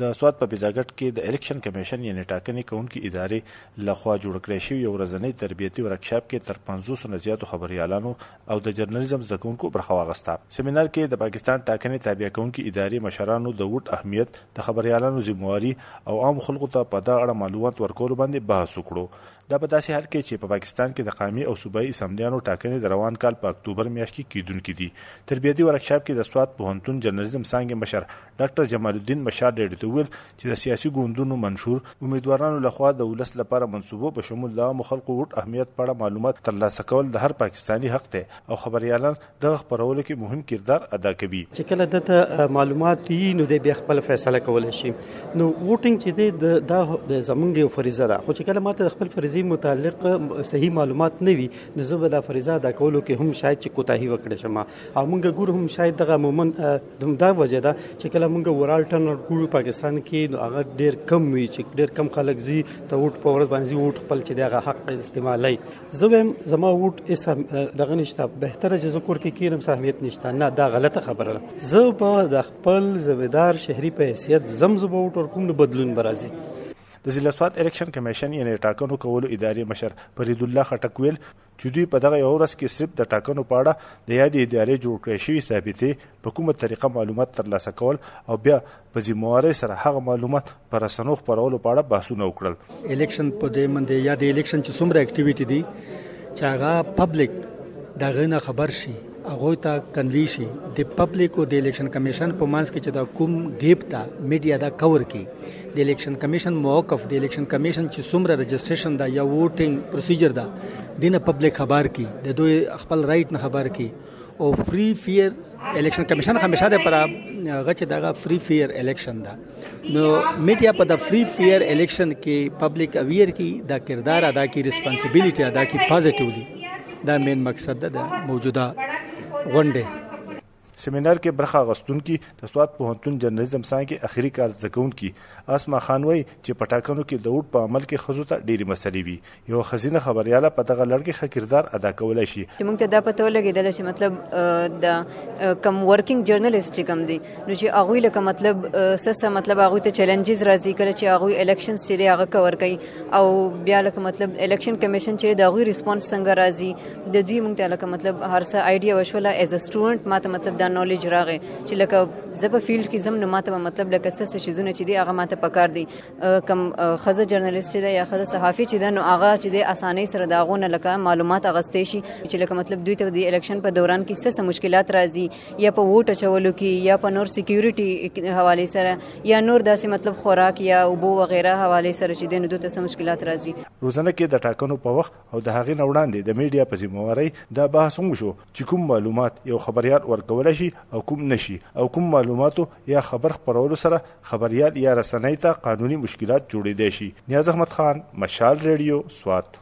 د سواد په بیزاګټ کې د الیکشن کمیشن یعنی ټاکنې کونکو ادارې لخوا جوړ کړی شوی یو ورځنی تربیتی ورکشاپ کې تر 500 نه زیاتو خبريالانو او د جرنالیزم زده کوونکو برخه واغسته. سیمینار کې د پاکستان ټاکنې تابع کونکو ادارې مشرانو د وټ اهمیت د خبريالانو ذمہواری او عام خلکو ته په دا اړه معلومات ورکول باندې بحث وکړو. دا په داسې حال کې چې په پاکستان کې د قامي او صوبایي اسمبلیانو ټاکنې د روان کال په اکتوبر میاشت کې کیدونکې دي تربیتي ورکشاپ کې د سواد پوهنتون جرنالیزم څانګې مشر ډاکټر جمال الدین مشار ډېر ته ویل چې د سیاسي ګوندونو منشور امیدوارانو لخوا د ولس لپاره منسوبو په شمول د عام خلکو وټ اهمیت په اړه معلومات ترلاسه کول د هر پاکستانی حق دی او خبريالان د خبرولو کې مهم کردار ادا کوي. چې کله د معلومات یې نو د بیا خپل فیصله کول شي. نو ووټینګ چې د د زمونږ فریضه ده. خو چې کله ماته خپل فریضه فریضې متعلق، صحیح معلومات نه وي. نو زه به دا فریضه ادا کولو کې هم شاید چې کوتاهي وکړم شم. او مونږ ګور هم شاید دغه مومن دا وجه ده چې کله مونږ ورال ټرن ګور پاکستان کې، نو هغه ډیر کم وي چې ډیر کم خلک زی ته ووټ په ورځ باندې ووټ خپل چې دغه حق استعمالي زه زما ووټ اس دغه نشته. بهتره چې ذکر کې کیرم اهمیت نشته. نه، دا غلطه خبره ده. زه به د خپل زمیدار شهري په حیثیت زمزم ووټ ورکوم، نو بدلون برازي د ضلع سواد الیکشن کمیشن یعنی ټاکنو کولو ادارې مشر فرید الله خټک ویل چې دوی په دغه یو ورځ کې صرف د ټاکنو په اړه د یادې ادارې جوړ کړې شوی ثابتې په کومه طریقه معلومات ترلاسه کول او بیا په ذمہواري سره هغه معلومات پر رسنو خپرولو په اړه بحثونه وکړل. الیکشن په دې منده یا د الیکشن چې څومره اکټیویټي دي، چې هغه پبلک دغه نه خبر شي. هغه ته کنوي شي د پبلک او د الیکشن کمیشن په مانس کې چې دا کوم ګیپ تا میډیا دا کور کی د الیکشن کمیشن موقف د الیکشن کمیشن چې څومره رجسټریشن دا یا ووټینګ پروسیجر دا دینه پبلک خبر کی د دوی خپل رائټ نه خبر کی او فری فیر الیکشن کمیشن همیشه د پر هغه چې دغه فری فیر الیکشن دا نو میډیا په د فری فیر الیکشن کې پبلک اویر کی دا کردار ادا کی ریسپانسیبিলিټي ادا کی پازیټیولی دا مین مقصد ده موجوده غونډه سیمینار کې برخه غستونکي د سواد پوهنتون جرنالیزم څانګې اخیری کار زده کوونکي. اسما خان وای چې پټاکنو کې د ووټ په عمل کې خزو ته ډېری مسلې وي. یو خزینه خبرياله په دغه لړ کې خکردار ادا کولای شي. چې موږ ته دا پته ولګېدل چې مطلب د کم ورکینګ جرنالیست چې کم دي نو چې هغه لکه مطلب سسه مطلب هغه ته چیلنجز راځي، کله چې هغه الیکشن چې هغه کور کوي او بیا لکه مطلب الیکشن کمیشن چې دا غوي ریسپانس څنګه راځي. د دوی موږ ته لکه مطلب هر څه آیډیا وشوله. ایز ا سټوډنټ ماته مطلب دا نالج راغی. چې لکه زه په فیلډ کې زم نه ماته مطلب لکه څه شیزونه چې دی هغه ماته پکار دي. کم خزه جرنالیست دی یا خزه صحافي چې دی نو هغه چې دی اسانۍ سره داغونه لکه معلومات اغستې شي، چې لکه مطلب دوی ته د الیکشن په دوران کې څه مشکلات راځي، یا په ووټ اچولو کې، یا په نور سکیورټي حواله سره، یا نور داسې مطلب خوراک یا اوبو وغیرہ حواله سره چې دی نو دوی ته مشکلات راځي. روزانه کې د ټاکنو په وخت او د هغې نه وړاندې د میډیا په ذمہواري دا بحث وشو، چې کوم معلومات یو خبريال ورکول شي او کوم نشي او کوم معلوماتو یا خبر خبرولو سره خبريال یا رسنۍ ته قانوني مشکلات جوړېدای شي. نیاز احمد خان، مشال ریډیو، سوات.